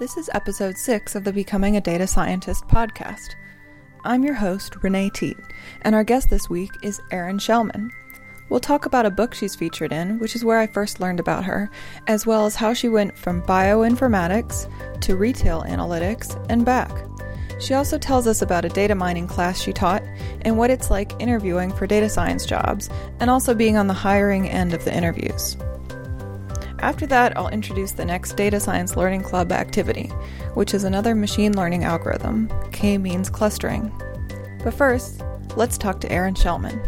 This is episode 6 of the Becoming a Data Scientist podcast. I'm your host, Renee Teate, and our guest this week is Erin Shellman. We'll talk about a book she's featured in, which is where I first learned about her, as well as how she went from bioinformatics to retail analytics and back. She also tells us about a data mining class she taught and what it's like interviewing for data science jobs, and also being on the hiring end of the interviews. After that, I'll introduce the next Data Science Learning Club activity, which is another machine learning algorithm, K means clustering. But first, let's talk to Erin Shellman.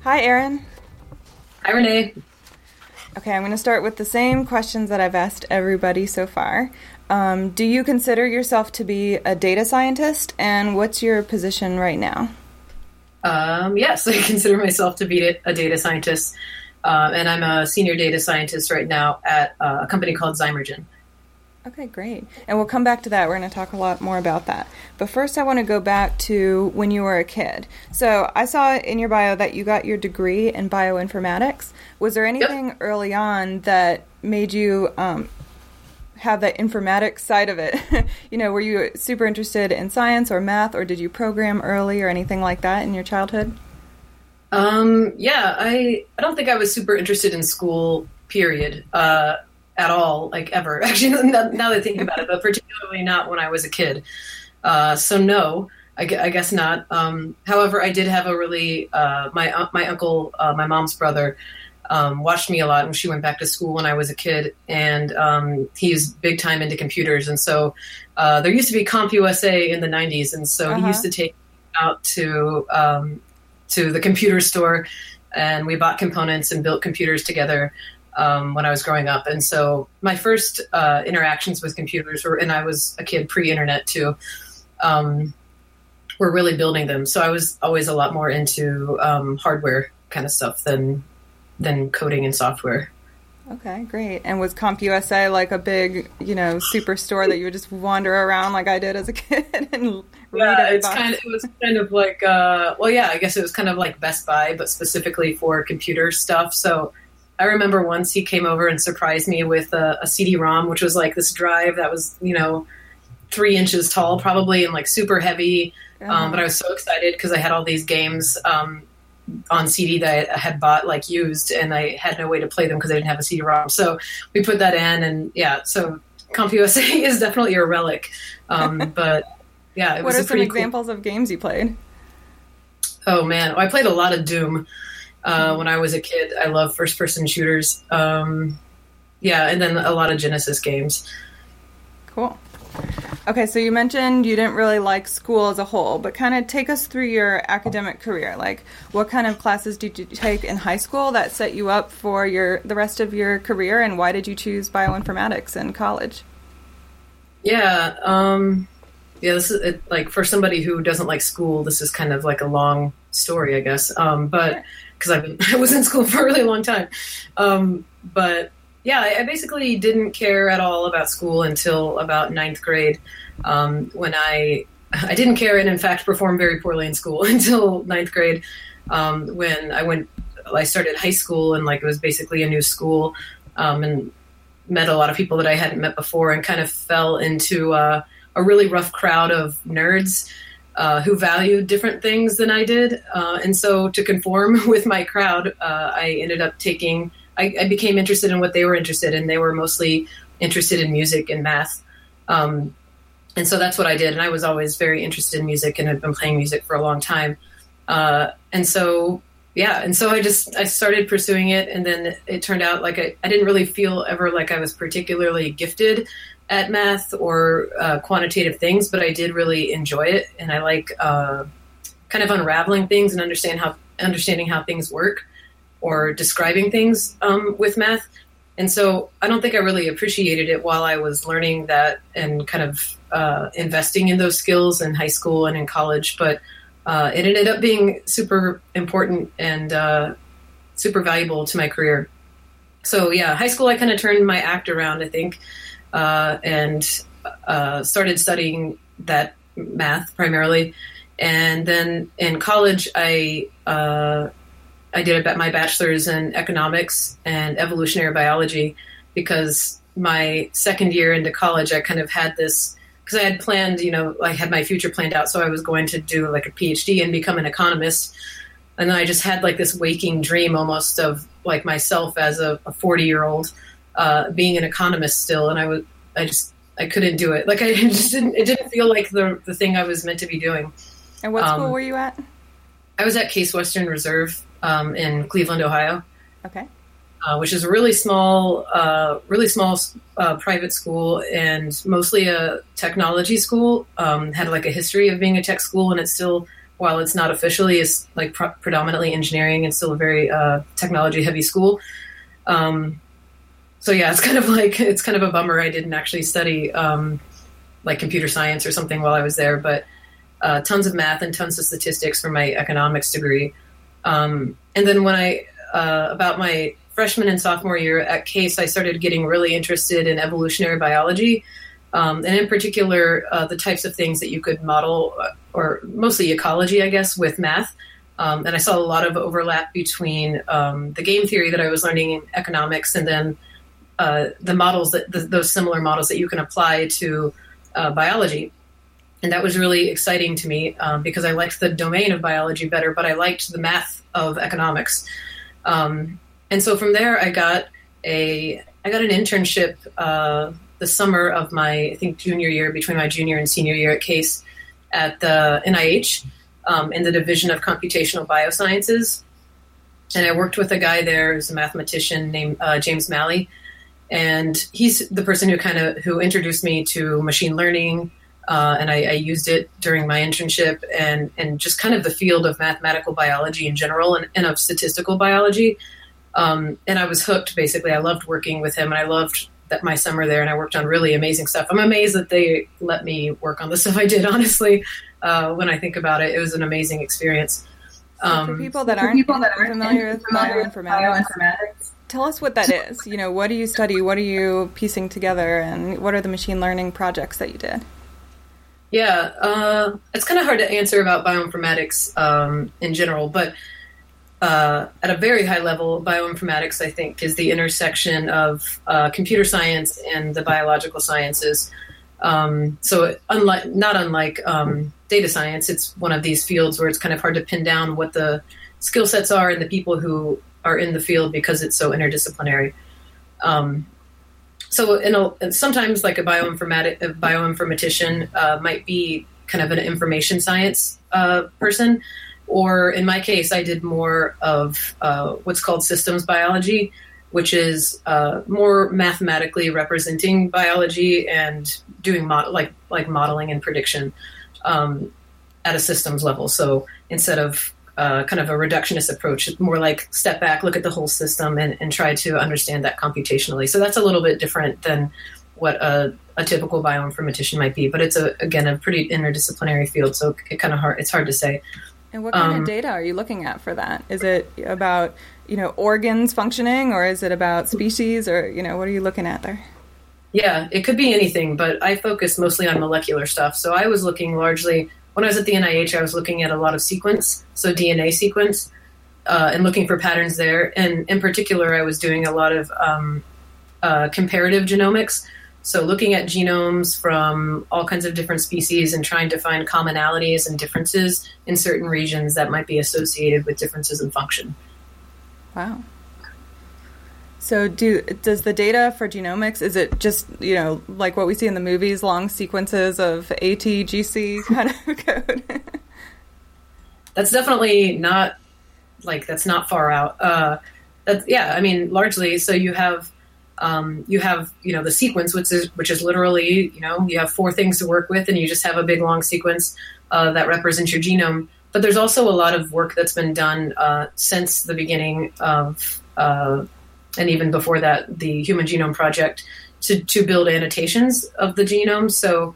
Hi, Aaron. Hi, Renee. Okay, I'm going to start with the same questions that I've asked everybody so far. Um, do you consider yourself to be a data scientist, and what's your position right now? Um, yes, I consider myself to be a data scientist, uh, and I'm a senior data scientist right now at uh, a company called Zymergen. Okay, great. And we'll come back to that. We're going to talk a lot more about that. But first, I want to go back to when you were a kid. So I saw in your bio that you got your degree in bioinformatics. Was there anything yep. early on that made you um, have that informatics side of it. you know, were you super interested in science or math, or did you program early or anything like that in your childhood? Um, yeah, I I don't think I was super interested in school. Period. Uh, at all, like ever. Actually, now, now that I think about it, but particularly not when I was a kid. Uh, so no, I, I guess not. Um, however, I did have a really uh, my my uncle, uh, my mom's brother um, watched me a lot when she went back to school when I was a kid, and um, he's big time into computers. And so uh, there used to be CompUSA in the '90s, and so uh-huh. he used to take out to um, to the computer store, and we bought components and built computers together. Um, when I was growing up, and so my first uh, interactions with computers were, and I was a kid pre-internet too. Um, were really building them, so I was always a lot more into um, hardware kind of stuff than than coding and software. Okay, great. And was CompUSA like a big, you know, superstore that you would just wander around like I did as a kid and read yeah, it's kind of, it was kind of like, uh, well, yeah, I guess it was kind of like Best Buy, but specifically for computer stuff. So I remember once he came over and surprised me with a, a CD-ROM, which was like this drive that was, you know, three inches tall, probably, and like super heavy. Uh-huh. Um, but I was so excited because I had all these games um, on CD that I had bought like used, and I had no way to play them because I didn't have a CD-ROM. So we put that in, and yeah, so CompUSA is definitely a relic. Um, but yeah, it what are some examples of games you played? Oh man, well, I played a lot of Doom uh, when I was a kid. I love first-person shooters. Um, yeah, and then a lot of Genesis games. Cool. Okay, so you mentioned you didn't really like school as a whole, but kind of take us through your academic career. Like, what kind of classes did you take in high school that set you up for your the rest of your career, and why did you choose bioinformatics in college? Yeah, um, yeah. This is it, like for somebody who doesn't like school. This is kind of like a long story, I guess. Um, but because I've been, I was in school for a really long time, um, but yeah, I basically didn't care at all about school until about ninth grade, um, when I I didn't care and in fact performed very poorly in school until ninth grade, um, when I went I started high school and like it was basically a new school, um, and met a lot of people that I hadn't met before and kind of fell into uh, a really rough crowd of nerds. Uh, who valued different things than I did. Uh, and so, to conform with my crowd, uh, I ended up taking I, I, became interested in what they were interested in. They were mostly interested in music and math. Um, and so that's what I did. And I was always very interested in music and had been playing music for a long time. Uh, and so, yeah. And so I just, I started pursuing it. And then it turned out like I, I didn't really feel ever like I was particularly gifted at math or uh, quantitative things, but I did really enjoy it. And I like uh, kind of unraveling things and understand how, understanding how things work or describing things um, with math. And so I don't think I really appreciated it while I was learning that and kind of uh, investing in those skills in high school and in college. But uh, it ended up being super important and uh, super valuable to my career. So yeah, high school I kind of turned my act around, I think, uh, and uh, started studying that math primarily. And then in college, I uh, I did my bachelor's in economics and evolutionary biology, because my second year into college, I kind of had this because I had planned, you know, I had my future planned out, so I was going to do like a PhD and become an economist. And then I just had like this waking dream almost of like myself as a 40 year old uh, being an economist still, and I was I just I couldn't do it. Like I just didn't it didn't feel like the the thing I was meant to be doing. And what school um, were you at? I was at Case Western Reserve um, in Cleveland, Ohio. Okay. Uh, which is a really small, uh, really small uh, private school and mostly a technology school. Um, had like a history of being a tech school, and it's still, while it's not officially, is like pro- predominantly engineering It's still a very uh, technology heavy school. Um, so yeah, it's kind of like it's kind of a bummer I didn't actually study um, like computer science or something while I was there, but uh, tons of math and tons of statistics for my economics degree. Um, and then when I uh, about my freshman and sophomore year at Case, I started getting really interested in evolutionary biology, um, and in particular, uh, the types of things that you could model, uh, or mostly ecology, I guess, with math. Um, and I saw a lot of overlap between um, the game theory that I was learning in economics and then uh, the models that the, those similar models that you can apply to uh, biology. And that was really exciting to me um, because I liked the domain of biology better, but I liked the math of economics. Um, and so from there, I got a I got an internship uh, the summer of my I think junior year, between my junior and senior year at Case, at the NIH um, in the Division of Computational Biosciences. And I worked with a guy there who's a mathematician named uh, James Malley, and he's the person who kind of who introduced me to machine learning. Uh, and I, I, used it during my internship, and and just kind of the field of mathematical biology in general, and, and of statistical biology. Um, and I was hooked. Basically, I loved working with him, and I loved that my summer there. And I worked on really amazing stuff. I'm amazed that they let me work on the stuff I did. Honestly, uh, when I think about it, it was an amazing experience. Um, for people that aren't, people that aren't familiar, with bioinformatics, bioinformatics, tell us what that is. You know, what do you study? What are you piecing together? And what are the machine learning projects that you did? Yeah, uh, it's kind of hard to answer about bioinformatics um, in general, but uh, at a very high level, bioinformatics, I think, is the intersection of uh, computer science and the biological sciences. Um, so, unlike not unlike um, data science, it's one of these fields where it's kind of hard to pin down what the skill sets are and the people who are in the field because it's so interdisciplinary. Um, so, in a, sometimes, like a bioinformatic a bioinformatician uh, might be kind of an information science uh, person or in my case, I did more of uh, what's called systems biology, which is uh, more mathematically representing biology and doing mod- like like modeling and prediction um, at a systems level. So instead of uh, kind of a reductionist approach, more like step back, look at the whole system, and, and try to understand that computationally. So that's a little bit different than what a, a typical bioinformatician might be, but it's a again a pretty interdisciplinary field. So it kind of hard it's hard to say. And what kind um, of data are you looking at for that? Is it about you know organs functioning, or is it about species, or you know what are you looking at there? Yeah, it could be anything, but I focus mostly on molecular stuff. So I was looking largely when I was at the NIH, I was looking at a lot of sequence, so DNA sequence, uh, and looking for patterns there. And in particular, I was doing a lot of um, uh, comparative genomics. So, looking at genomes from all kinds of different species and trying to find commonalities and differences in certain regions that might be associated with differences in function. Wow. So, do does the data for genomics is it just you know like what we see in the movies, long sequences of ATGC kind of code? that's definitely not like that's not far out. Uh, that's, yeah, I mean, largely. So you have um, you have you know the sequence which is which is literally you know you have four things to work with and you just have a big long sequence uh, that represents your genome but there's also a lot of work that's been done uh, since the beginning of uh, and even before that the human genome project to, to build annotations of the genome so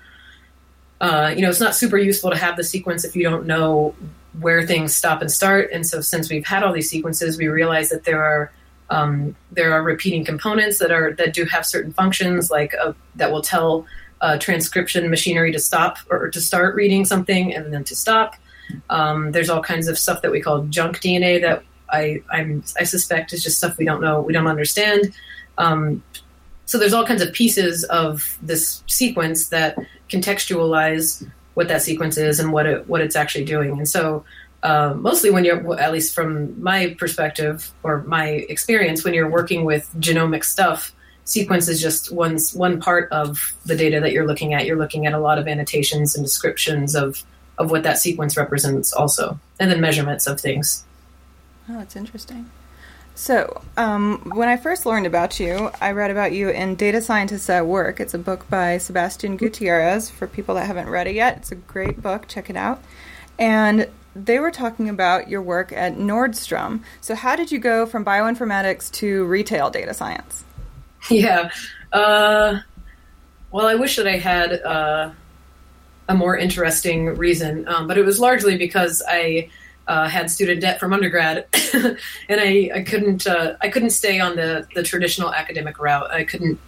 uh, you know it's not super useful to have the sequence if you don't know where things stop and start and so since we've had all these sequences we realize that there are um, there are repeating components that are that do have certain functions, like uh, that will tell uh, transcription machinery to stop or to start reading something and then to stop. Um, there's all kinds of stuff that we call junk DNA that I I'm, i suspect is just stuff we don't know we don't understand. Um, so there's all kinds of pieces of this sequence that contextualize what that sequence is and what it what it's actually doing. And so uh, mostly when you're at least from my perspective or my experience when you're working with genomic stuff sequence is just one one part of the data that you're looking at you're looking at a lot of annotations and descriptions of of what that sequence represents also and then measurements of things oh that's interesting so, um, when I first learned about you, I read about you in Data Scientists at Work. It's a book by Sebastian Gutierrez. For people that haven't read it yet, it's a great book. Check it out. And they were talking about your work at Nordstrom. So, how did you go from bioinformatics to retail data science? Yeah. Uh, well, I wish that I had uh, a more interesting reason, um, but it was largely because I uh, had student debt from undergrad, and I, I couldn't uh, I couldn't stay on the, the traditional academic route. I couldn't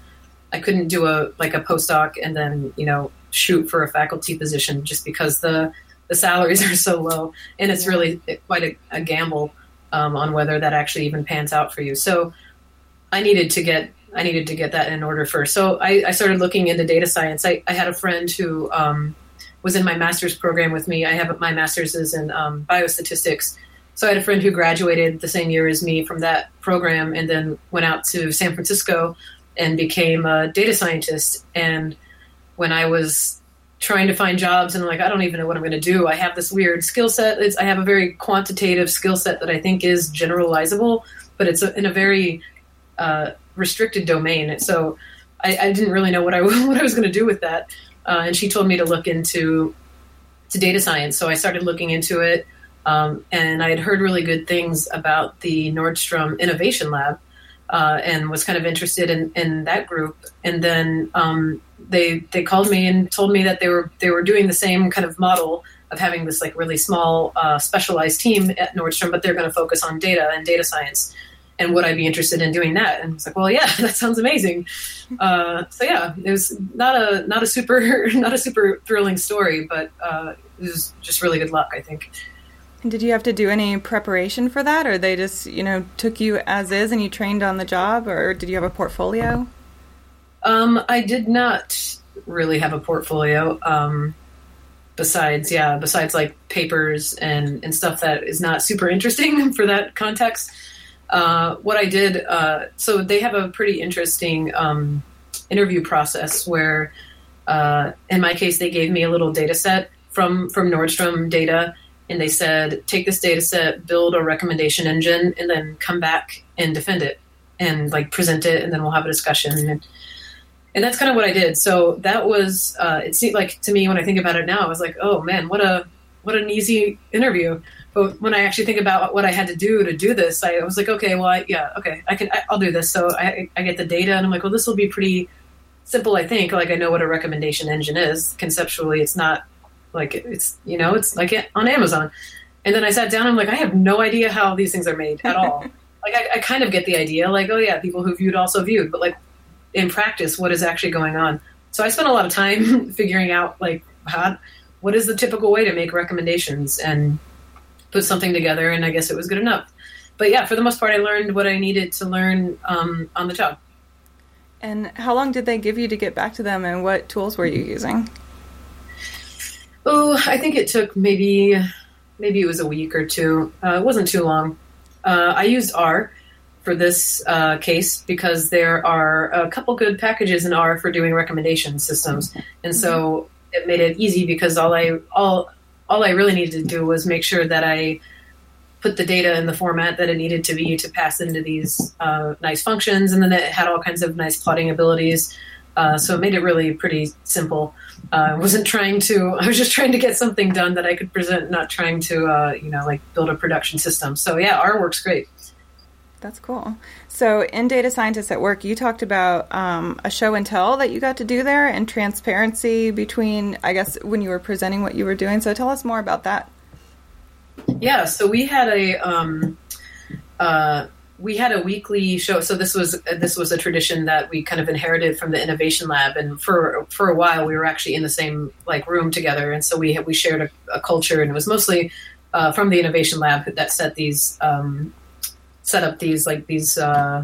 I couldn't do a like a postdoc and then you know shoot for a faculty position just because the the salaries are so low, and it's really quite a, a gamble um, on whether that actually even pans out for you. So I needed to get I needed to get that in order first. So I, I started looking into data science. I, I had a friend who um, was in my master's program with me. I have my master's is in um, biostatistics. So I had a friend who graduated the same year as me from that program, and then went out to San Francisco and became a data scientist. And when I was trying to find jobs and I'm like, I don't even know what I'm going to do. I have this weird skill set. It's, I have a very quantitative skill set that I think is generalizable, but it's in a very uh, restricted domain. So I, I, didn't really know what I what I was going to do with that. Uh, and she told me to look into to data science. So I started looking into it, um, and I had heard really good things about the Nordstrom Innovation Lab, uh, and was kind of interested in, in that group. And then um, they they called me and told me that they were they were doing the same kind of model of having this like really small uh, specialized team at Nordstrom, but they're going to focus on data and data science and would I be interested in doing that? And I was like, well, yeah, that sounds amazing. Uh, so yeah, it was not a not a super not a super thrilling story, but uh, it was just really good luck, I think. And did you have to do any preparation for that, or they just you know took you as is and you trained on the job, or did you have a portfolio? Um, I did not really have a portfolio. Um, besides, yeah, besides like papers and and stuff that is not super interesting for that context. Uh, what I did, uh, so they have a pretty interesting um, interview process where, uh, in my case, they gave me a little data set from from Nordstrom data, and they said, take this data set, build a recommendation engine, and then come back and defend it, and like present it, and then we'll have a discussion. And, and that's kind of what I did. So that was, uh, it seemed like to me when I think about it now, I was like, oh man, what a what an easy interview. But when I actually think about what I had to do to do this, I was like, okay, well, I, yeah, okay, I can, I, will do this. So I, I get the data, and I'm like, well, this will be pretty simple. I think, like, I know what a recommendation engine is conceptually. It's not like it's, you know, it's like on Amazon. And then I sat down. And I'm like, I have no idea how these things are made at all. like, I, I kind of get the idea. Like, oh yeah, people who viewed also viewed, but like in practice, what is actually going on? So I spent a lot of time figuring out like how what is the typical way to make recommendations and put something together, and I guess it was good enough. But yeah, for the most part, I learned what I needed to learn um, on the job. And how long did they give you to get back to them, and what tools were you using? Oh, I think it took maybe maybe it was a week or two. Uh, it wasn't too long. Uh, I used R for this uh, case because there are a couple good packages in R for doing recommendation systems, and so it made it easy because all I all all I really needed to do was make sure that I put the data in the format that it needed to be to pass into these uh, nice functions, and then it had all kinds of nice plotting abilities. Uh, so it made it really pretty simple. Uh, I wasn't trying to. I was just trying to get something done that I could present, not trying to, uh, you know, like build a production system. So yeah, R works great. That's cool. So, in Data Scientists at Work, you talked about um, a show and tell that you got to do there and transparency between, I guess, when you were presenting what you were doing. So, tell us more about that. Yeah, so we had a um, uh, we had a weekly show. So this was this was a tradition that we kind of inherited from the innovation lab, and for for a while we were actually in the same like room together, and so we we shared a, a culture, and it was mostly uh, from the innovation lab that set these um, set up these like these uh,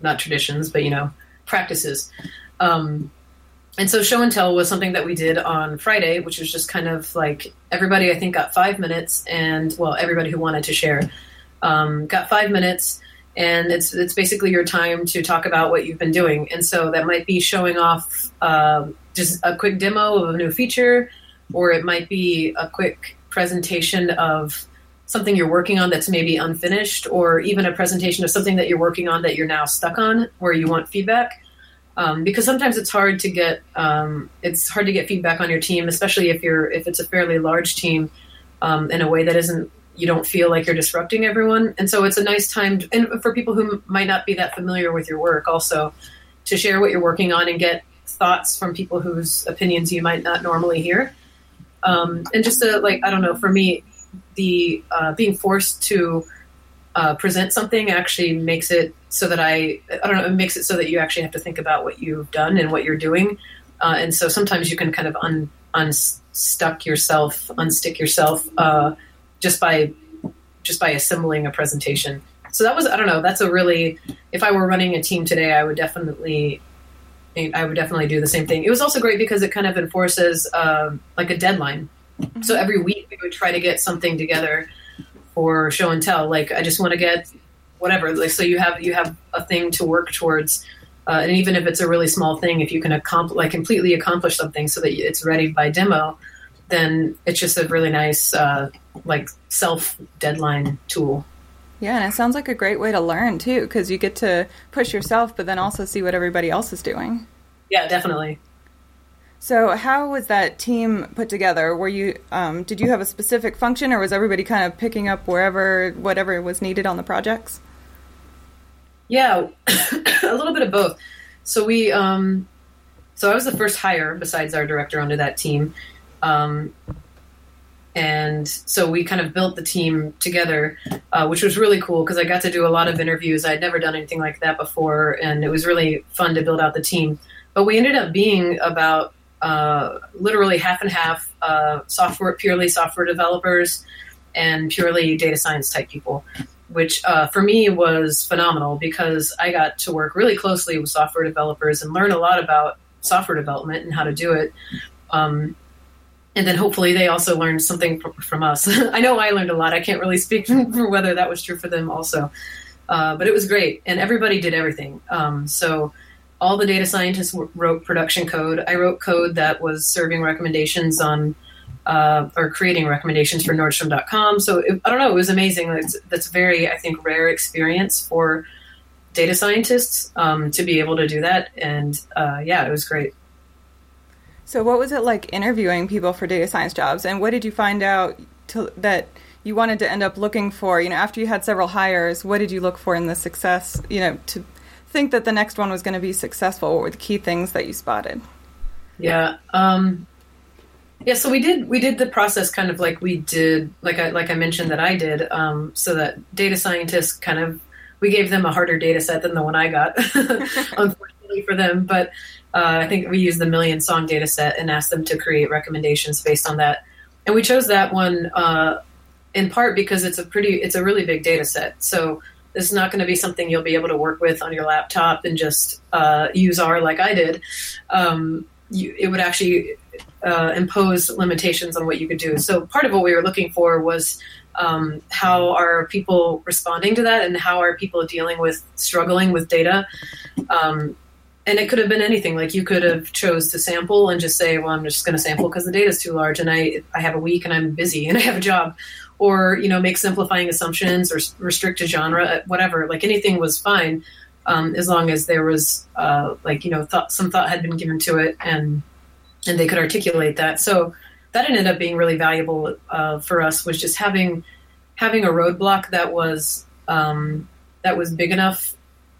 not traditions, but you know practices. Um, and so show and tell was something that we did on Friday, which was just kind of like everybody I think got five minutes, and well, everybody who wanted to share um, got five minutes, and it's it's basically your time to talk about what you've been doing, and so that might be showing off uh, just a quick demo of a new feature, or it might be a quick presentation of something you're working on that's maybe unfinished, or even a presentation of something that you're working on that you're now stuck on, where you want feedback um, because sometimes it's hard to get um, it's hard to get feedback on your team, especially if you're if it's a fairly large team um, in a way that isn't you don't feel like you're disrupting everyone. And so it's a nice time to, and for people who might not be that familiar with your work also to share what you're working on and get thoughts from people whose opinions you might not normally hear. Um, and just to like I don't know for me the uh, being forced to uh, present something actually makes it so that I I don't know it makes it so that you actually have to think about what you've done and what you're doing, uh, and so sometimes you can kind of un, unstuck yourself, unstick yourself uh, just by just by assembling a presentation. So that was I don't know that's a really if I were running a team today I would definitely I would definitely do the same thing. It was also great because it kind of enforces um, like a deadline. Mm-hmm. So every week we would try to get something together for show and tell. Like I just want to get whatever. Like so you have you have a thing to work towards. Uh, and even if it's a really small thing, if you can accomplish, like completely accomplish something so that it's ready by demo, then it's just a really nice, uh, like self deadline tool. Yeah, and it sounds like a great way to learn too, because you get to push yourself, but then also see what everybody else is doing. Yeah, definitely. So, how was that team put together? Were you um, did you have a specific function, or was everybody kind of picking up wherever whatever was needed on the projects? Yeah, a little bit of both. So we, um, so I was the first hire besides our director onto that team, um, and so we kind of built the team together, uh, which was really cool because I got to do a lot of interviews. I had never done anything like that before, and it was really fun to build out the team. But we ended up being about uh, literally half and half uh, software, purely software developers, and purely data science type people, which uh, for me was phenomenal because I got to work really closely with software developers and learn a lot about software development and how to do it. Um, and then hopefully they also learned something from, us. I know I learned a lot. I can't really speak for whether that was true for them also, uh, but it was great, and everybody did everything. Um, so all the data scientists wrote production code. I wrote code that was serving recommendations on uh, or creating recommendations for Nordstrom.com. So it, I don't know, it was amazing. It's, that's very, I think, rare experience for data scientists um, to be able to do that. And uh, yeah, it was great. So what was it like interviewing people for data science jobs, and what did you find out to, that you wanted to end up looking for? You know, after you had several hires, what did you look for in the success? You know, to think that the next one was going to be successful? What were the key things that you spotted? Yeah. Um, yeah, so we did we did the process kind of like we did like I like I mentioned that I did, um, so that data scientists kind of we gave them a harder data set than the one I got, unfortunately for them. But uh, I think we used the million song data set and asked them to create recommendations based on that. And we chose that one uh, in part because it's a pretty it's a really big data set. So this is not going to be something you'll be able to work with on your laptop and just uh, use R like I did. Um, you, it would actually uh, impose limitations on what you could do. So part of what we were looking for was um, how are people responding to that, and how are people dealing with struggling with data. Um, and it could have been anything. Like you could have chose to sample and just say, "Well, I'm just going to sample because the data is too large, and I I have a week, and I'm busy, and I have a job." Or you know make simplifying assumptions or restrict a genre whatever like anything was fine um, as long as there was uh, like you know thought, some thought had been given to it and and they could articulate that. So that ended up being really valuable uh, for us was just having having a roadblock that was um, that was big enough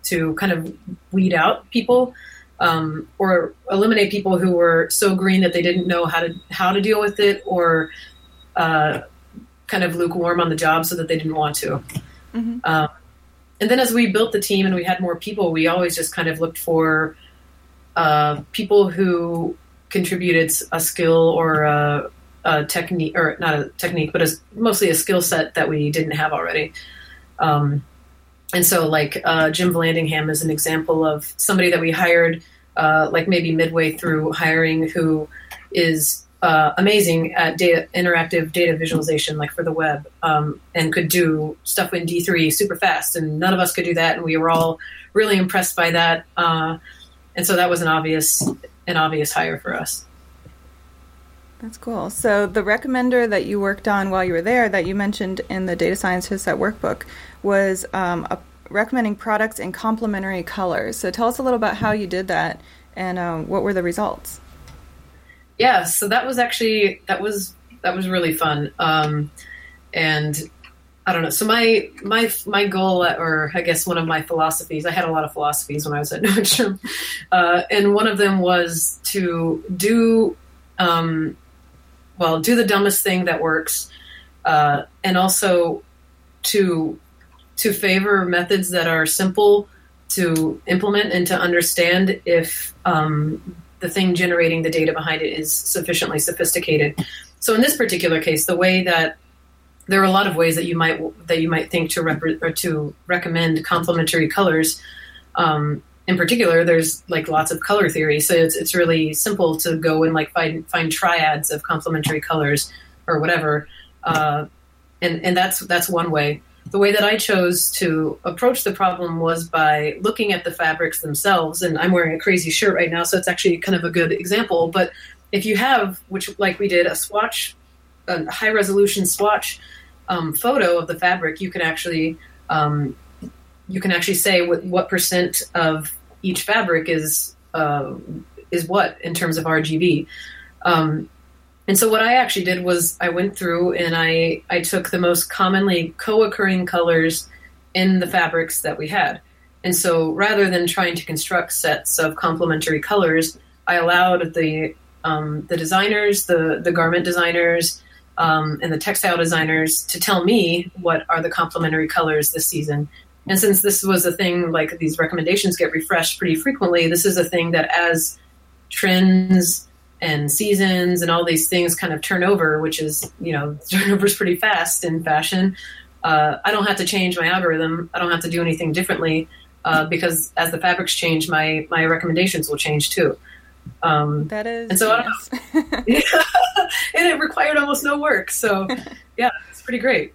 to kind of weed out people um, or eliminate people who were so green that they didn't know how to how to deal with it or uh, kind of lukewarm on the job so that they didn't want to. Mm-hmm. Um, and then as we built the team and we had more people, we always just kind of looked for uh, people who contributed a skill or a, a, technique, or not a technique, but as mostly a skill set that we didn't have already. Um, and so, like uh, Jim Vallandigham is an example of somebody that we hired, uh, like maybe midway through hiring, who is uh, amazing at data, interactive data visualization, like for the web, um, and could do stuff in D3 super fast. And none of us could do that, and we were all really impressed by that. Uh, and so that was an obvious, an obvious hire for us. That's cool. So the recommender that you worked on while you were there, that you mentioned in the Data Scientist at Workbook, was um, a, recommending products in complementary colors. So tell us a little about how you did that and um, what were the results. Yeah, so that was actually that was that was really fun, um, and I don't know. So my my my goal, or I guess one of my philosophies, I had a lot of philosophies when I was at Nordstrom, uh, and one of them was to do um, well, do the dumbest thing that works, uh, and also to to favor methods that are simple to implement and to understand if um, the thing generating the data behind it is sufficiently sophisticated. So in this particular case, the way that there are a lot of ways that you might that you might think to rep- or to recommend complementary colors. Um, in particular, there's like lots of color theory, so it's it's really simple to go and like find find triads of complementary colors or whatever, uh, and and that's that's one way. The way that I chose to approach the problem was by looking at the fabrics themselves, and I'm wearing a crazy shirt right now, so it's actually kind of a good example. But if you have, which like we did, a swatch, a high resolution swatch um, photo of the fabric, you can actually um, you can actually say what, what percent of each fabric is uh, is what in terms of RGB. Um, and so what I actually did was I went through and I I took the most commonly co-occurring colors in the fabrics that we had. And so rather than trying to construct sets of complementary colors, I allowed the um, the designers, the the garment designers, um, and the textile designers to tell me what are the complementary colors this season. And since this was a thing, like these recommendations get refreshed pretty frequently, this is a thing that as trends and seasons and all these things kind of turn over, which is, you know, turnover is pretty fast in fashion. Uh, I don't have to change my algorithm. I don't have to do anything differently uh, because as the fabrics change, my my recommendations will change too. Um, that is, and so I don't know. and it required almost no work. So yeah, it's pretty great.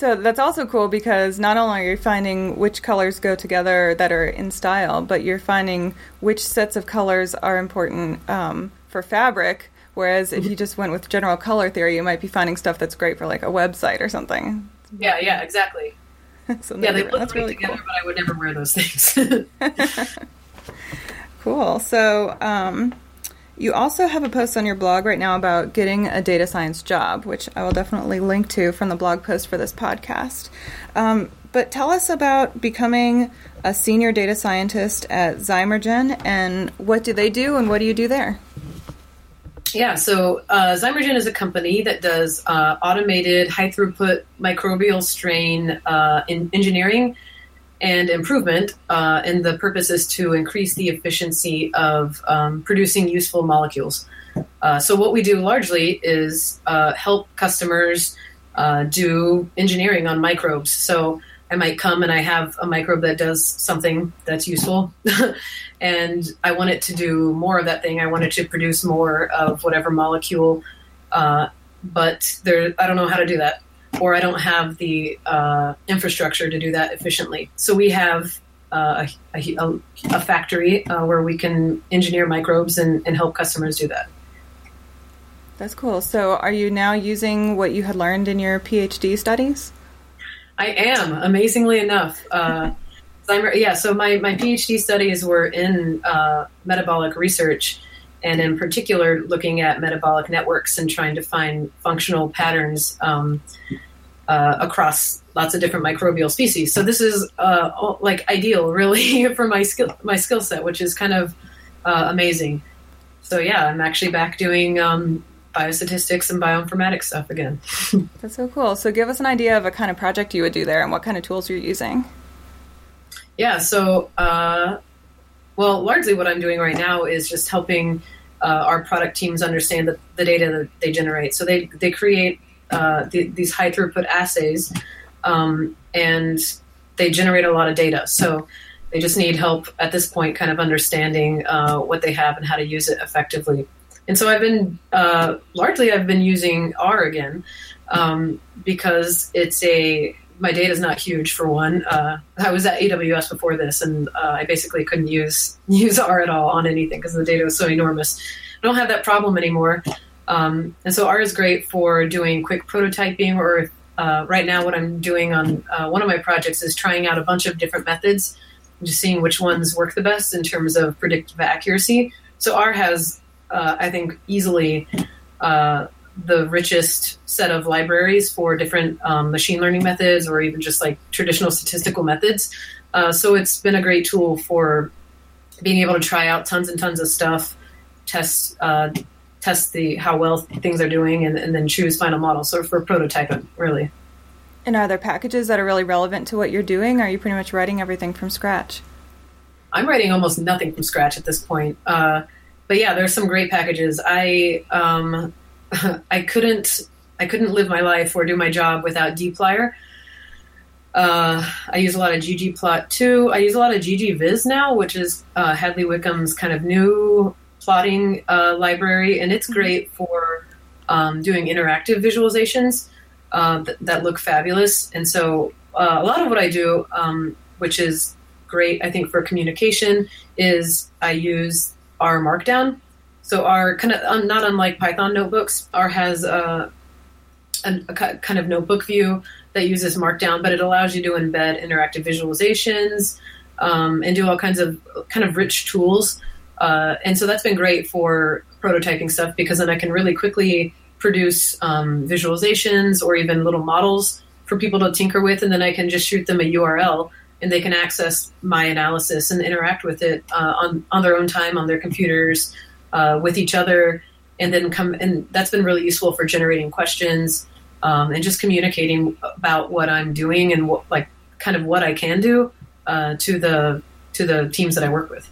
So that's also cool because not only are you finding which colors go together that are in style, but you're finding which sets of colors are important um, for fabric. Whereas if you just went with general color theory, you might be finding stuff that's great for like a website or something. Yeah, yeah, exactly. so yeah, they look that's great really together, cool. but I would never wear those things. cool. So, um, you also have a post on your blog right now about getting a data science job, which I will definitely link to from the blog post for this podcast. Um, but tell us about becoming a senior data scientist at Zymergen and what do they do and what do you do there? Yeah, so uh, Zymergen is a company that does uh, automated high throughput microbial strain uh, in engineering and improvement, uh, and the purpose is to increase the efficiency of um, producing useful molecules. Uh, so, what we do largely is uh, help customers uh, do engineering on microbes. So, I might come and I have a microbe that does something that's useful, and I want it to do more of that thing. I want it to produce more of whatever molecule, uh, but there, I don't know how to do that or I don't have the uh, infrastructure to do that efficiently. So we have uh, a, a, a, factory uh, where we can engineer microbes and, and, help customers do that. That's cool. So are you now using what you had learned in your PhD studies? I am, amazingly enough. Uh, yeah, so my, my PhD studies were in uh, metabolic research and in particular looking at metabolic networks and trying to find functional patterns um, uh, across lots of different microbial species. So this is uh, like ideal, really, for my skill my skill set, which is kind of uh, amazing. So yeah, I'm actually back doing um, biostatistics and bioinformatics stuff again. That's so cool. So give us an idea of a kind of project you would do there and what kind of tools you're using. Yeah, so uh, well, largely what I'm doing right now is just helping uh, our product teams understand the, the, data that they generate. So they they create uh, the, these high throughput assays, um, and they generate a lot of data. So they just need help at this point, kind of understanding uh, what they have and how to use it effectively. And so I've been uh, largely I've been using R again um, because it's a my data is not huge for one. Uh, I was at AWS before this, and uh, I basically couldn't use use R at all on anything because the data was so enormous. I don't have that problem anymore, um, and so R is great for doing quick prototyping. Or uh, right now, what I'm doing on uh, one of my projects is trying out a bunch of different methods, just seeing which ones work the best in terms of predictive accuracy. So R has, uh, I think, easily uh, the richest set of libraries for different um, machine learning methods or even just like traditional statistical methods. Uh, so it's been a great tool for being able to try out tons and tons of stuff, test uh, test the how well things are doing, and, and then choose final models. So for prototyping, really. And are there packages that are really relevant to what you're doing? Or are you pretty much writing everything from scratch? I'm writing almost nothing from scratch at this point. Uh, but yeah, there's some great packages. I um, I couldn't I couldn't live my life or do my job without dplyr. Uh, I use a lot of ggplot too. I use a lot of ggvis now, which is uh, Hadley Wickham's kind of new plotting uh, library, and it's mm-hmm. great for um, doing interactive visualizations uh, th- that look fabulous. And so, uh, a lot of what I do, um, which is great, I think, for communication, is I use R Markdown. So R kind of not unlike Python notebooks, R has a, a, a, kind of notebook view that uses Markdown, but it allows you to embed interactive visualizations um, and do all kinds of kind of rich tools. Uh, and so that's been great for prototyping stuff because then I can really quickly produce um, visualizations or even little models for people to tinker with, and then I can just shoot them a URL and they can access my analysis and interact with it uh, on on their own time on their computers uh, with each other, and then come and that's been really useful for generating questions um, and just communicating about what I'm doing and what like kind of what I can do uh, to the to the teams that I work with.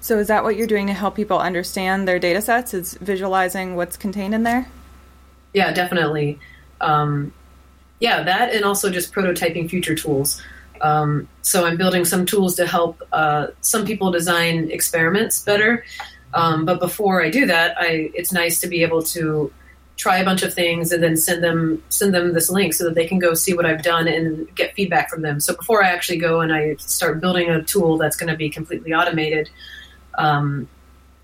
So is that what you're doing to help people understand their data sets? Is visualizing what's contained in there? Yeah, definitely. Um, yeah, that and also just prototyping future tools. Um, so I'm building some tools to help uh, some people design experiments better. Um, but before I do that, I it's nice to be able to try a bunch of things and then send them send them this link so that they can go see what I've done and get feedback from them. So before I actually go and I start building a tool that's going to be completely automated, um,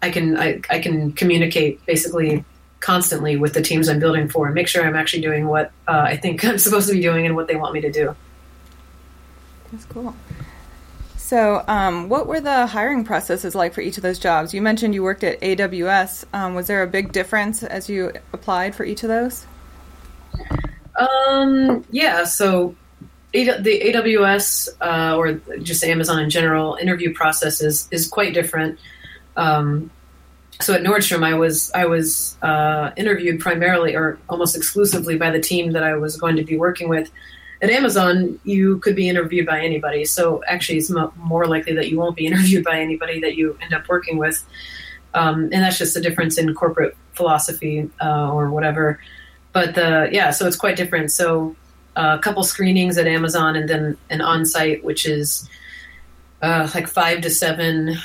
I can I, I can communicate basically constantly with the teams I'm building for and make sure I'm actually doing what uh, I think I'm supposed to be doing and what they want me to do. That's cool. So, um, what were the hiring processes like for each of those jobs? You mentioned you worked at AWS. Um, was there a big difference as you applied for each of those? Um, yeah. So, the AWS uh, or just Amazon in general interview process is, is quite different. Um, so at Nordstrom, I was I was uh, interviewed primarily or almost exclusively by the team that I was going to be working with at Amazon, you could be interviewed by anybody. So actually, it's more likely that you won't be interviewed by anybody that you end up working with. Um, and that's just a difference in corporate philosophy uh, or whatever. But the, yeah, so it's quite different. So uh, a couple screenings at Amazon and then an on site, which is uh, like five to seven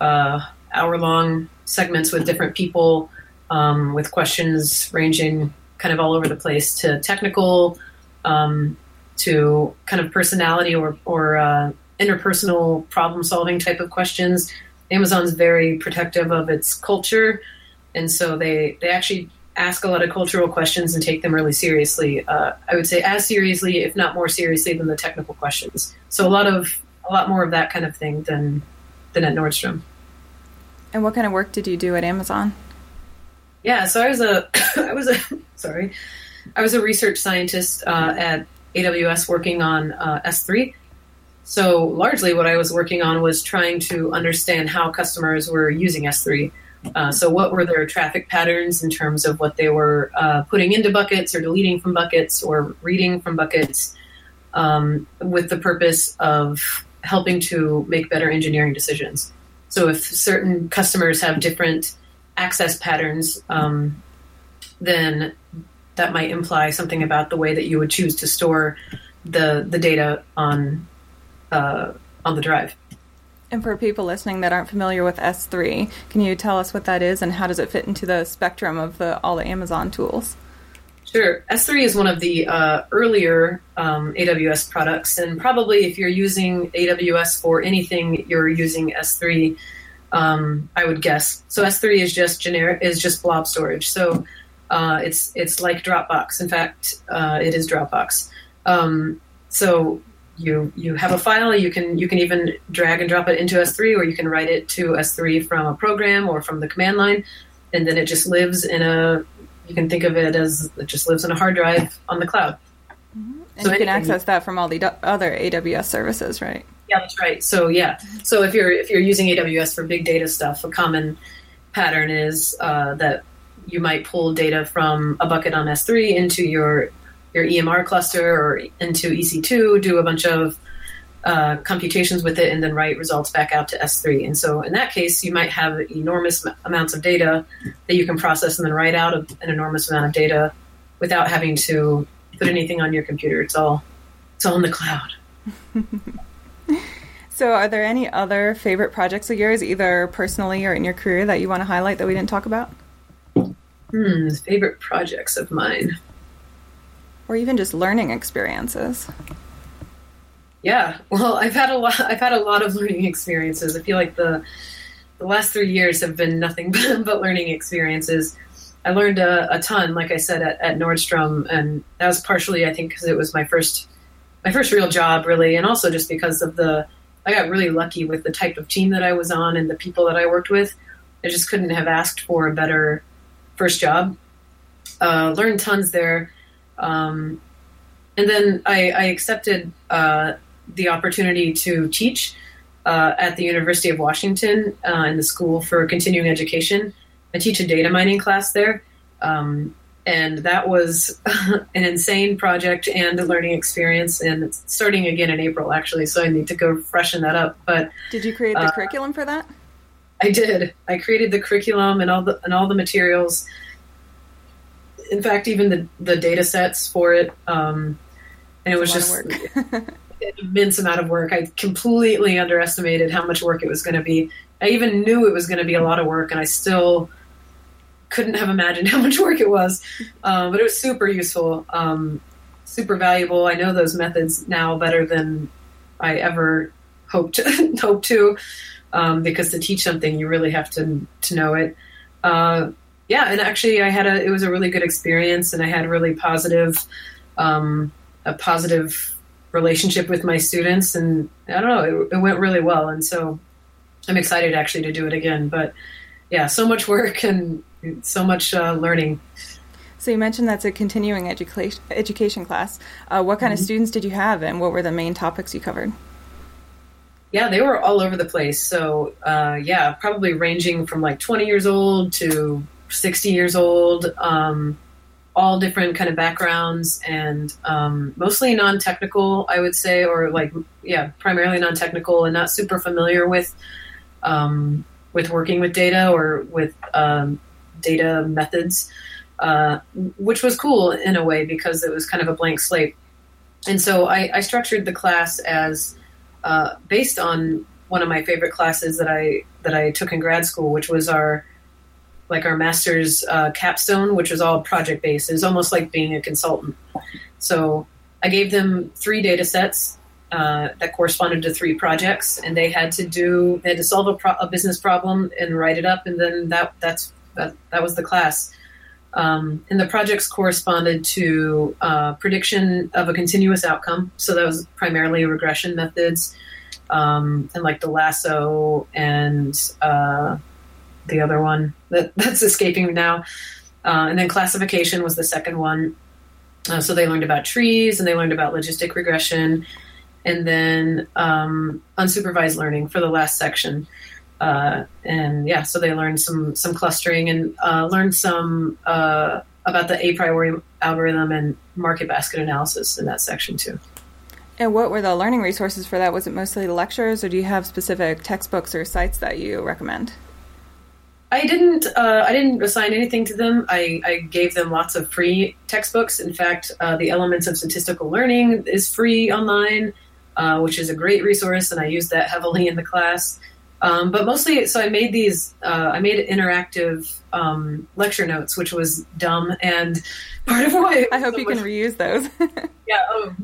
uh, hour long segments with different people um, with questions ranging kind of all over the place to technical. Um, to kind of personality or, or uh, interpersonal problem solving type of questions. Amazon's very protective of its culture, and so they they actually ask a lot of cultural questions and take them really seriously. Uh, I would say as seriously, if not more seriously, than the technical questions. So a lot of a lot more of that kind of thing than than at Nordstrom. And what kind of work did you do at Amazon? Yeah, so I was a I was a sorry, I was a research scientist uh, at AWS working on uh, S3. So largely, what I was working on was trying to understand how customers were using S3. Uh, so, what were their traffic patterns in terms of what they were uh, putting into buckets or deleting from buckets or reading from buckets, um, with the purpose of helping to make better engineering decisions. So, if certain customers have different access patterns, um, then that might imply something about the way that you would choose to store the the data on uh, on the drive. And for people listening that aren't familiar with S3, can you tell us what that is and how does it fit into the spectrum of the all the Amazon tools? Sure. S3 is one of the uh, earlier um, AWS products, and probably if you're using AWS for anything, you're using S3. Um, I would guess. So S3 is just generic, is just blob storage. So uh, it's it's like Dropbox. In fact, uh, it is Dropbox. Um, so you you have a file you can you can even drag and drop it into s3 or you can write it to s3 from a program or from the command line and then it just lives in a you can think of it as it just lives in a hard drive on the cloud mm-hmm. and so you can access that from all the other aws services right yeah that's right so yeah so if you're if you're using aws for big data stuff a common pattern is uh, that you might pull data from a bucket on s3 into your your EMR cluster or into EC2, do a bunch of uh, computations with it, and then write results back out to S3. And so in that case, you might have enormous amounts of data that you can process and then write out an enormous amount of data without having to put anything on your computer. It's all it's all in the cloud. so, are there any other favorite projects of yours, either personally or in your career, that you want to highlight that we didn't talk about? Hmm, favorite projects of mine or even just learning experiences. Yeah, well, I've had a lot. I've had a lot of learning experiences. I feel like the the last three years have been nothing but, but learning experiences. I learned a, a ton, like I said, at, at, Nordstrom, and that was partially, I think, because it was my first my first real job, really, and also just because of the I got really lucky with the type of team that I was on and the people that I worked with. I just couldn't have asked for a better first job. Uh, learned tons there um, and then I, I accepted uh, the opportunity to teach uh, at the University of Washington uh, in the School for Continuing Education. I teach a data mining class there. Um, and that was an insane project and a learning experience. And it's starting again in April, actually, so I need to go freshen that up. But did you create the uh, curriculum for that? I did. I created the curriculum and all the and all the materials in fact, even the the data sets for it, um, and it was just an immense amount of work. I completely underestimated how much work it was going to be. I even knew it was going to be a lot of work, and I still couldn't have imagined how much work it was. Um, but it was super useful, um, super valuable. I know those methods now better than I ever hoped hoped to, um, because to teach something, you really have to to know it. Uh, yeah, and actually, I had a it was a really good experience, and I had a really positive, um, a positive relationship with my students, and I don't know, it, it went really well, and so I'm excited actually to do it again. But yeah, so much work and so much uh, learning. So you mentioned that's a continuing education education class. Uh, what kind mm-hmm. of students did you have, and what were the main topics you covered? Yeah, they were all over the place. So uh, yeah, probably ranging from like 20 years old to 60 years old, um, all different kind of backgrounds and um, mostly non-technical, I would say, or like yeah, primarily non-technical and not super familiar with um, with working with data or with um, data methods, uh, which was cool in a way because it was kind of a blank slate. And so I, I structured the class as uh, based on one of my favorite classes that I that I took in grad school, which was our like our master's uh, capstone, which was all project based. It was almost like being a consultant. So I gave them three data sets uh, that corresponded to three projects, and they had to do they had to solve a, pro- a business problem and write it up, and then that that's that, that was the class. Um, and the projects corresponded to uh, prediction of a continuous outcome. So that was primarily regression methods, um, and like the lasso and uh, the other one that, that's escaping me now. Uh, and then classification was the second one. Uh, so they learned about trees and they learned about logistic regression, and then um, unsupervised learning for the last section. Uh, and yeah, so they learned some some clustering and uh, learned some uh, about the Apriori algorithm and market basket analysis in that section too. And what were the learning resources for that? Was it mostly the lectures, or do you have specific textbooks or sites that you recommend? I didn't. Uh, I didn't assign anything to them. I, I, gave them lots of free textbooks. In fact, uh, the Elements of Statistical Learning is free online. uh, which is a great resource, and I used that heavily in the class. Um, but mostly, so I made these. Uh, I made interactive um, lecture notes, which was dumb, and part of why I hope so you much, can reuse those. yeah, oh,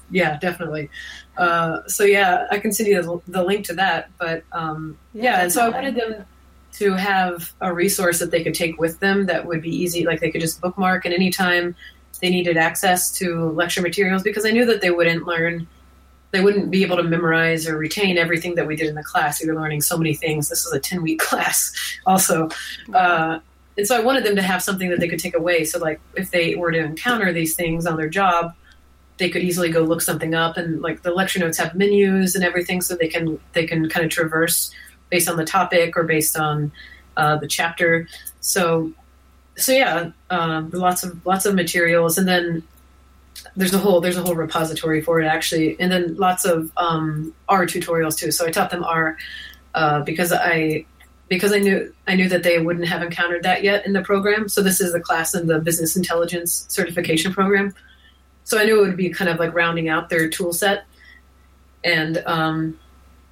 yeah, definitely. Uh, so yeah, I can send you the, the link to that. But um, yeah, yeah and so I wanted them to have a resource that they could take with them that would be easy, like they could just bookmark, and anytime they needed access to lecture materials, because I knew that they wouldn't learn they wouldn't be able to memorize or retain everything that we did in the class. We were learning so many things. This was a 10 week class also. Uh, and so I wanted them to have something that they could take away. So like if they were to encounter these things on their job, they could easily go look something up and like the lecture notes have menus and everything so they can they can kind of traverse based on the topic or based on uh, the chapter. So so yeah, uh, lots of lots of materials, and then there's a whole there's a whole repository for it actually, and then lots of um, R tutorials too. So I taught them R uh, because I because I knew I knew that they wouldn't have encountered that yet in the program. So this is the class in the business intelligence certification program. So I knew it would be kind of like rounding out their tool set, and um,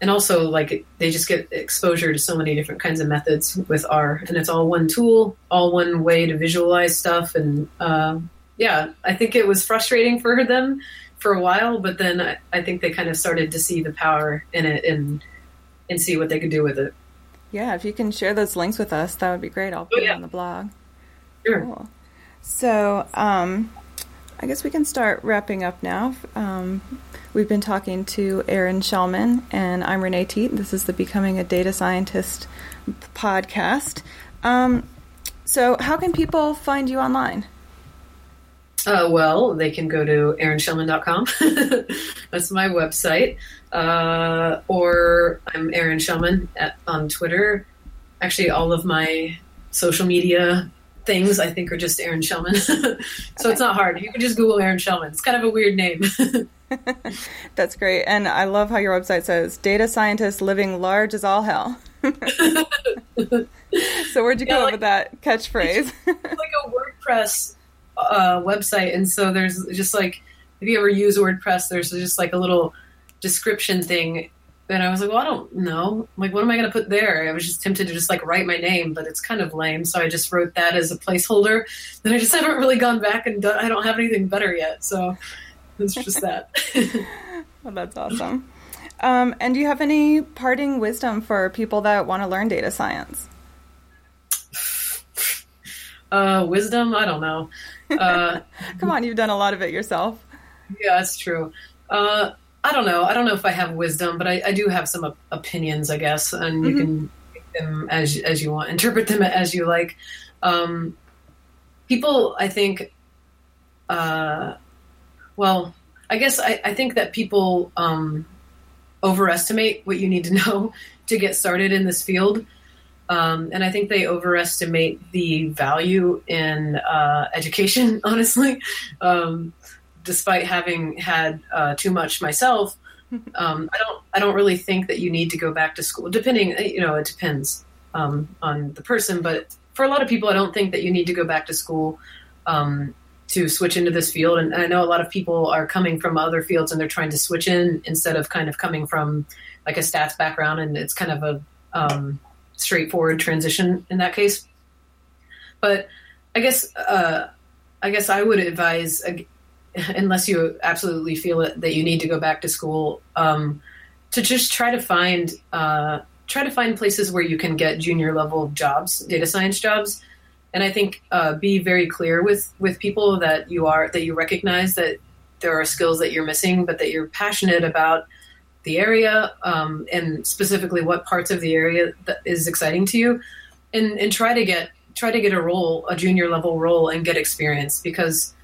and also like they just get exposure to so many different kinds of methods with R, and it's all one tool, all one way to visualize stuff, and uh, yeah, I think it was frustrating for them for a while, but then I, I think they kind of started to see the power in it and and see what they could do with it. Yeah, if you can share those links with us, that would be great. I'll put oh, yeah. it on the blog. Sure. Cool. So, um, I guess we can start wrapping up now. Um, we've been talking to Erin Shellman, and I'm Renee Teate. This is the Becoming a Data Scientist podcast. Um, so, how can people find you online? Uh, well, they can go to erinshellman.com. That's my website. Uh, or I'm Erin Shellman at, on Twitter. Actually, all of my social media things I think are just Erin Shellman. so okay. it's not hard. You can just Google Erin Shellman. It's kind of a weird name. That's great. And I love how your website says data scientist living large as all hell. so where'd you yeah, go like, with that catchphrase? like a WordPress uh, website, and so there's just like if you ever use WordPress, there's just like a little description thing. And I was like, well, I don't know. Like, what am I going to put there? I was just tempted to just like write my name, but it's kind of lame. So I just wrote that as a placeholder. Then I just haven't really gone back and done, I don't have anything better yet. So it's just that. well, that's awesome. Um, and do you have any parting wisdom for people that want to learn data science? Uh, wisdom? I don't know. Uh, Come on, you've done a lot of it yourself. Yeah, that's true. Uh, I don't know. I don't know if I have wisdom, but I, I do have some op- opinions, I guess, and you mm-hmm. can them as as you want, interpret them as you like. Um, people, I think, uh, well, I guess I, I think that people um, overestimate what you need to know to get started in this field. Um, and I think they overestimate the value in uh, education, honestly. Um, despite having had uh, too much myself, um, I don't. I don't really think that you need to go back to school. Depending, you know, it depends um, on the person. But for a lot of people, I don't think that you need to go back to school um, to switch into this field. And, and I know a lot of people are coming from other fields and they're trying to switch in instead of kind of coming from like a stats background, and it's kind of a um, straightforward transition in that case. But I guess uh, I guess I would advise, unless you absolutely feel it, that you need to go back to school, um, to just try to find uh, try to find places where you can get junior level jobs, data science jobs, and I think uh, be very clear with with people that you are that you recognize that there are skills that you're missing, but that you're passionate about the area um, and specifically what parts of the area that is exciting to you and, and try to get try to get a role a junior level role and get experience because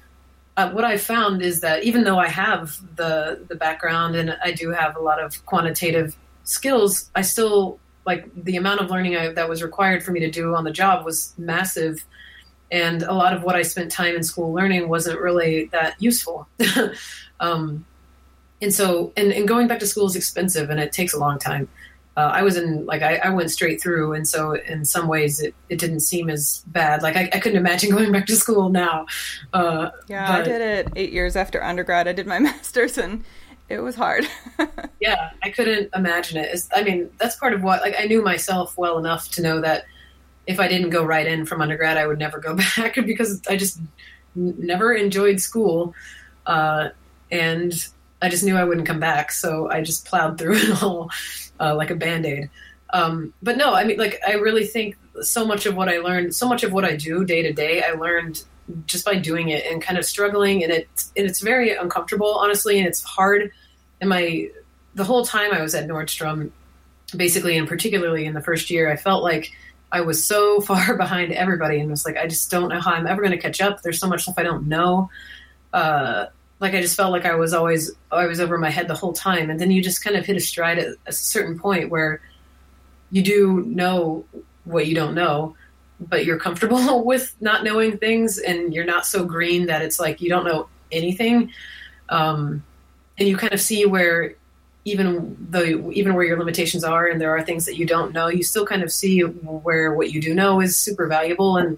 uh, what I found is that even though I have the the background and I do have a lot of quantitative skills, I still like the amount of learning I, that was required for me to do on the job was massive, and a lot of what I spent time in school learning wasn't really that useful. um, and so and, and going back to school is expensive and it takes a long time uh, I was in like I, I, went straight through, and so in some ways it, it didn't seem as bad. Like I, I couldn't imagine going back to school now. Uh, yeah, but... I did it eight years after undergrad. I did my master's and it was hard. yeah, I couldn't imagine it. It's, I mean, that's part of what like I knew myself well enough to know that if I didn't go right in from undergrad, I would never go back because I just n- never enjoyed school, uh, and I just knew I wouldn't come back. So I just plowed through it all uh, like a band aid. Um, but no, I mean, like I really think so much of what I learned, so much of what I do day to day, I learned just by doing it and kind of struggling and it and it's very uncomfortable honestly and it's hard and my the whole time I was at Nordstrom basically and particularly in the first year I felt like I was so far behind everybody and was like I just don't know how I'm ever going to catch up there's so much stuff I don't know uh, like I just felt like I was always I was over my head the whole time. And then you just kind of hit a stride at a certain point where you do know what you don't know but you're comfortable with not knowing things and you're not so green that it's like you don't know anything. Um, and you kind of see where even though even where your limitations are and there are things that you don't know you still kind of see where what you do know is super valuable. And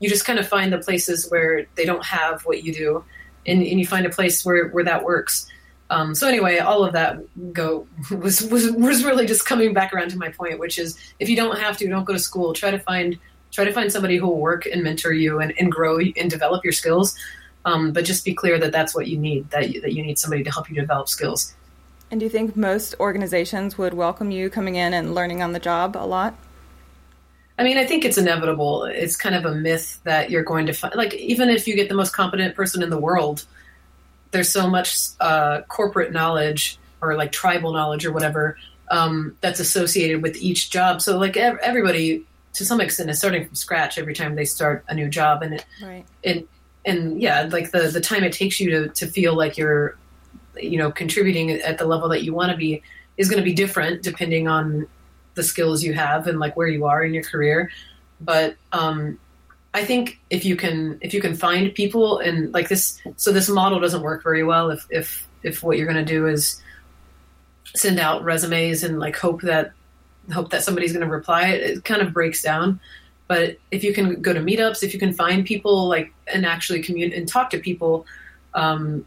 you just kind of find the places where they don't have what you do and, and you find a place where, where that works um, so anyway, all of that go was, was was really just coming back around to my point, which is if you don't have to, don't go to school. Try to find try to find somebody who will work and mentor you and, and grow and develop your skills. Um, but just be clear that that's what you need, that you, that you need somebody to help you develop skills. And do you think most organizations would welcome you coming in and learning on the job a lot? I mean, I think it's inevitable. It's kind of a myth that you're going to find, like, even if you get the most competent person in the world, there's so much uh, corporate knowledge or like tribal knowledge or whatever um, that's associated with each job. So, like, everybody to some extent is starting from scratch every time they start a new job and it, right. and and yeah like the the time it takes you to to feel like you're you know contributing at the level that you want to be is going to be different depending on the skills you have and like where you are in your career but um I think if you can if you can find people and like this so this model doesn't work very well if if if what you're going to do is send out resumes and like hope that hope that somebody's going to reply, it, it kind of breaks down. But if you can go to meetups, if you can find people like and actually communicate and talk to people, um,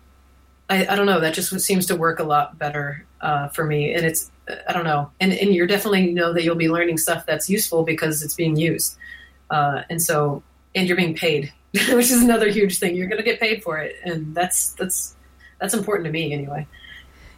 I, I, don't know. That just seems to work a lot better uh, for me. And it's I don't know. And and you're definitely know that you'll be learning stuff that's useful because it's being used. Uh, and so and you're being paid, which is another huge thing. You're going to get paid for it, and that's that's that's important to me anyway.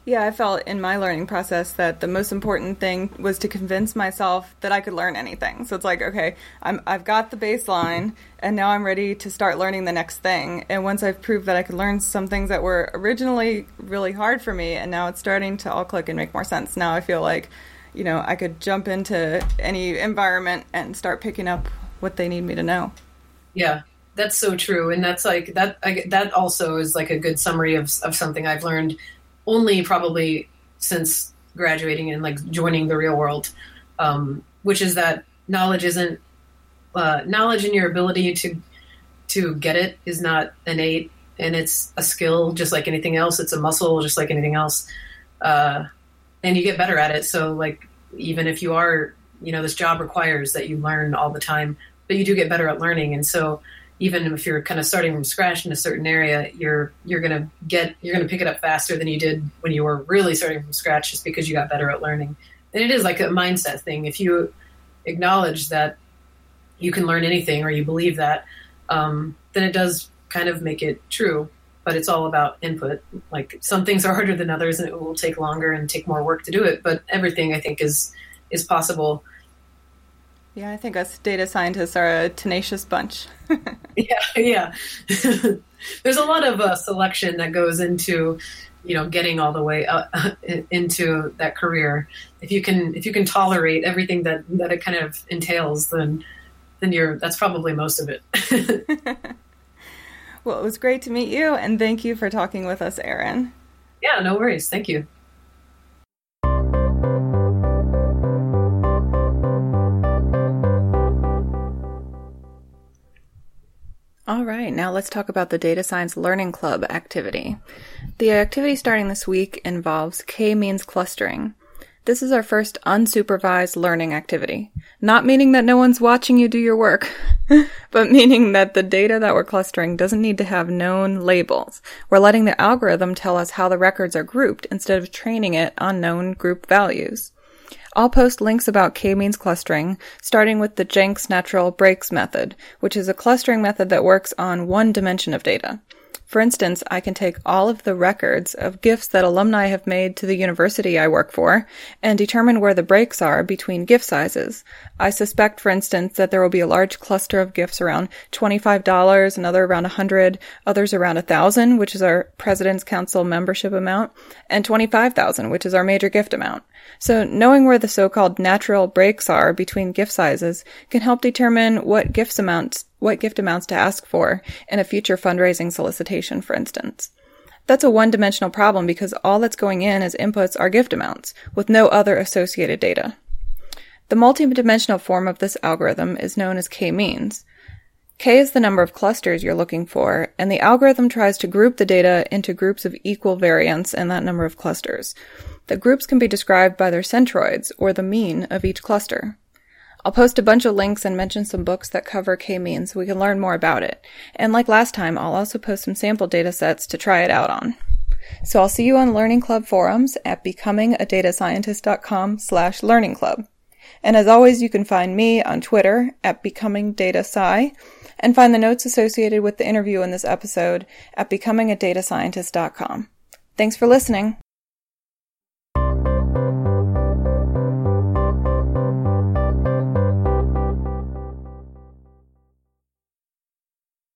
Yeah, I felt in my learning process that the most important thing was to convince myself that I could learn anything. So it's like, okay, I'm, I've got the baseline, and now I'm ready to start learning the next thing. And once I've proved that I could learn some things that were originally really hard for me, and now it's starting to all click and make more sense. Now I feel like, you know, I could jump into any environment and start picking up what they need me to know. Yeah, that's so true, and that's like that. I, that also is like a good summary of of something I've learned only probably since graduating and like joining the real world, um, which is that knowledge isn't uh, knowledge and your ability to to get it is not innate and it's a skill just like anything else. It's a muscle just like anything else, uh, and you get better at it. So like even if you are you know this job requires that you learn all the time, but you do get better at learning, and so even if you're kind of starting from scratch in a certain area, you're you're gonna get you're gonna pick it up faster than you did when you were really starting from scratch, just because you got better at learning. And it is like a mindset thing. If you acknowledge that you can learn anything, or you believe that, um, then it does kind of make it true. But it's all about input. Like some things are harder than others, and it will take longer and take more work to do it. But everything I think is is possible yeah, I think us data scientists are a tenacious bunch. yeah, yeah. There's a lot of uh, selection that goes into, you know, getting all the way uh, into that career. If you can, if you can tolerate everything that that it kind of entails, then then you're that's probably most of it. well, it was great to meet you, and thank you for talking with us, Erin. Yeah, no worries. Thank you. All right, now let's talk about the Data Science Learning Club activity. The activity starting this week involves K-means clustering. This is our first unsupervised learning activity. Not meaning that no one's watching you do your work, but meaning that the data that we're clustering doesn't need to have known labels. We're letting the algorithm tell us how the records are grouped instead of training it on known group values. I'll post links about k-means clustering, starting with the Jenks natural breaks method, which is a clustering method that works on one dimension of data. For instance, I can take all of the records of gifts that alumni have made to the university I work for and determine where the breaks are between gift sizes. I suspect, for instance, that there will be a large cluster of gifts around $25, another around 100, others around 1000, which is our President's Council membership amount, and 25,000, which is our major gift amount. So knowing where the so-called natural breaks are between gift sizes can help determine what gifts amounts what gift amounts to ask for in a future fundraising solicitation, for instance. That's a one dimensional problem because all that's going in as inputs are gift amounts, with no other associated data. The multidimensional form of this algorithm is known as k-means. K is the number of clusters you're looking for, and the algorithm tries to group the data into groups of equal variance in that number of clusters. The groups can be described by their centroids, or the mean of each cluster. I'll post a bunch of links and mention some books that cover k-means so we can learn more about it. And like last time, I'll also post some sample data sets to try it out on. So I'll see you on Learning Club forums at becomingadatascientist.com slash learning club. And as always, you can find me on Twitter at becomingdatasci and find the notes associated with the interview in this episode at becomingadatascientist.com. Thanks for listening.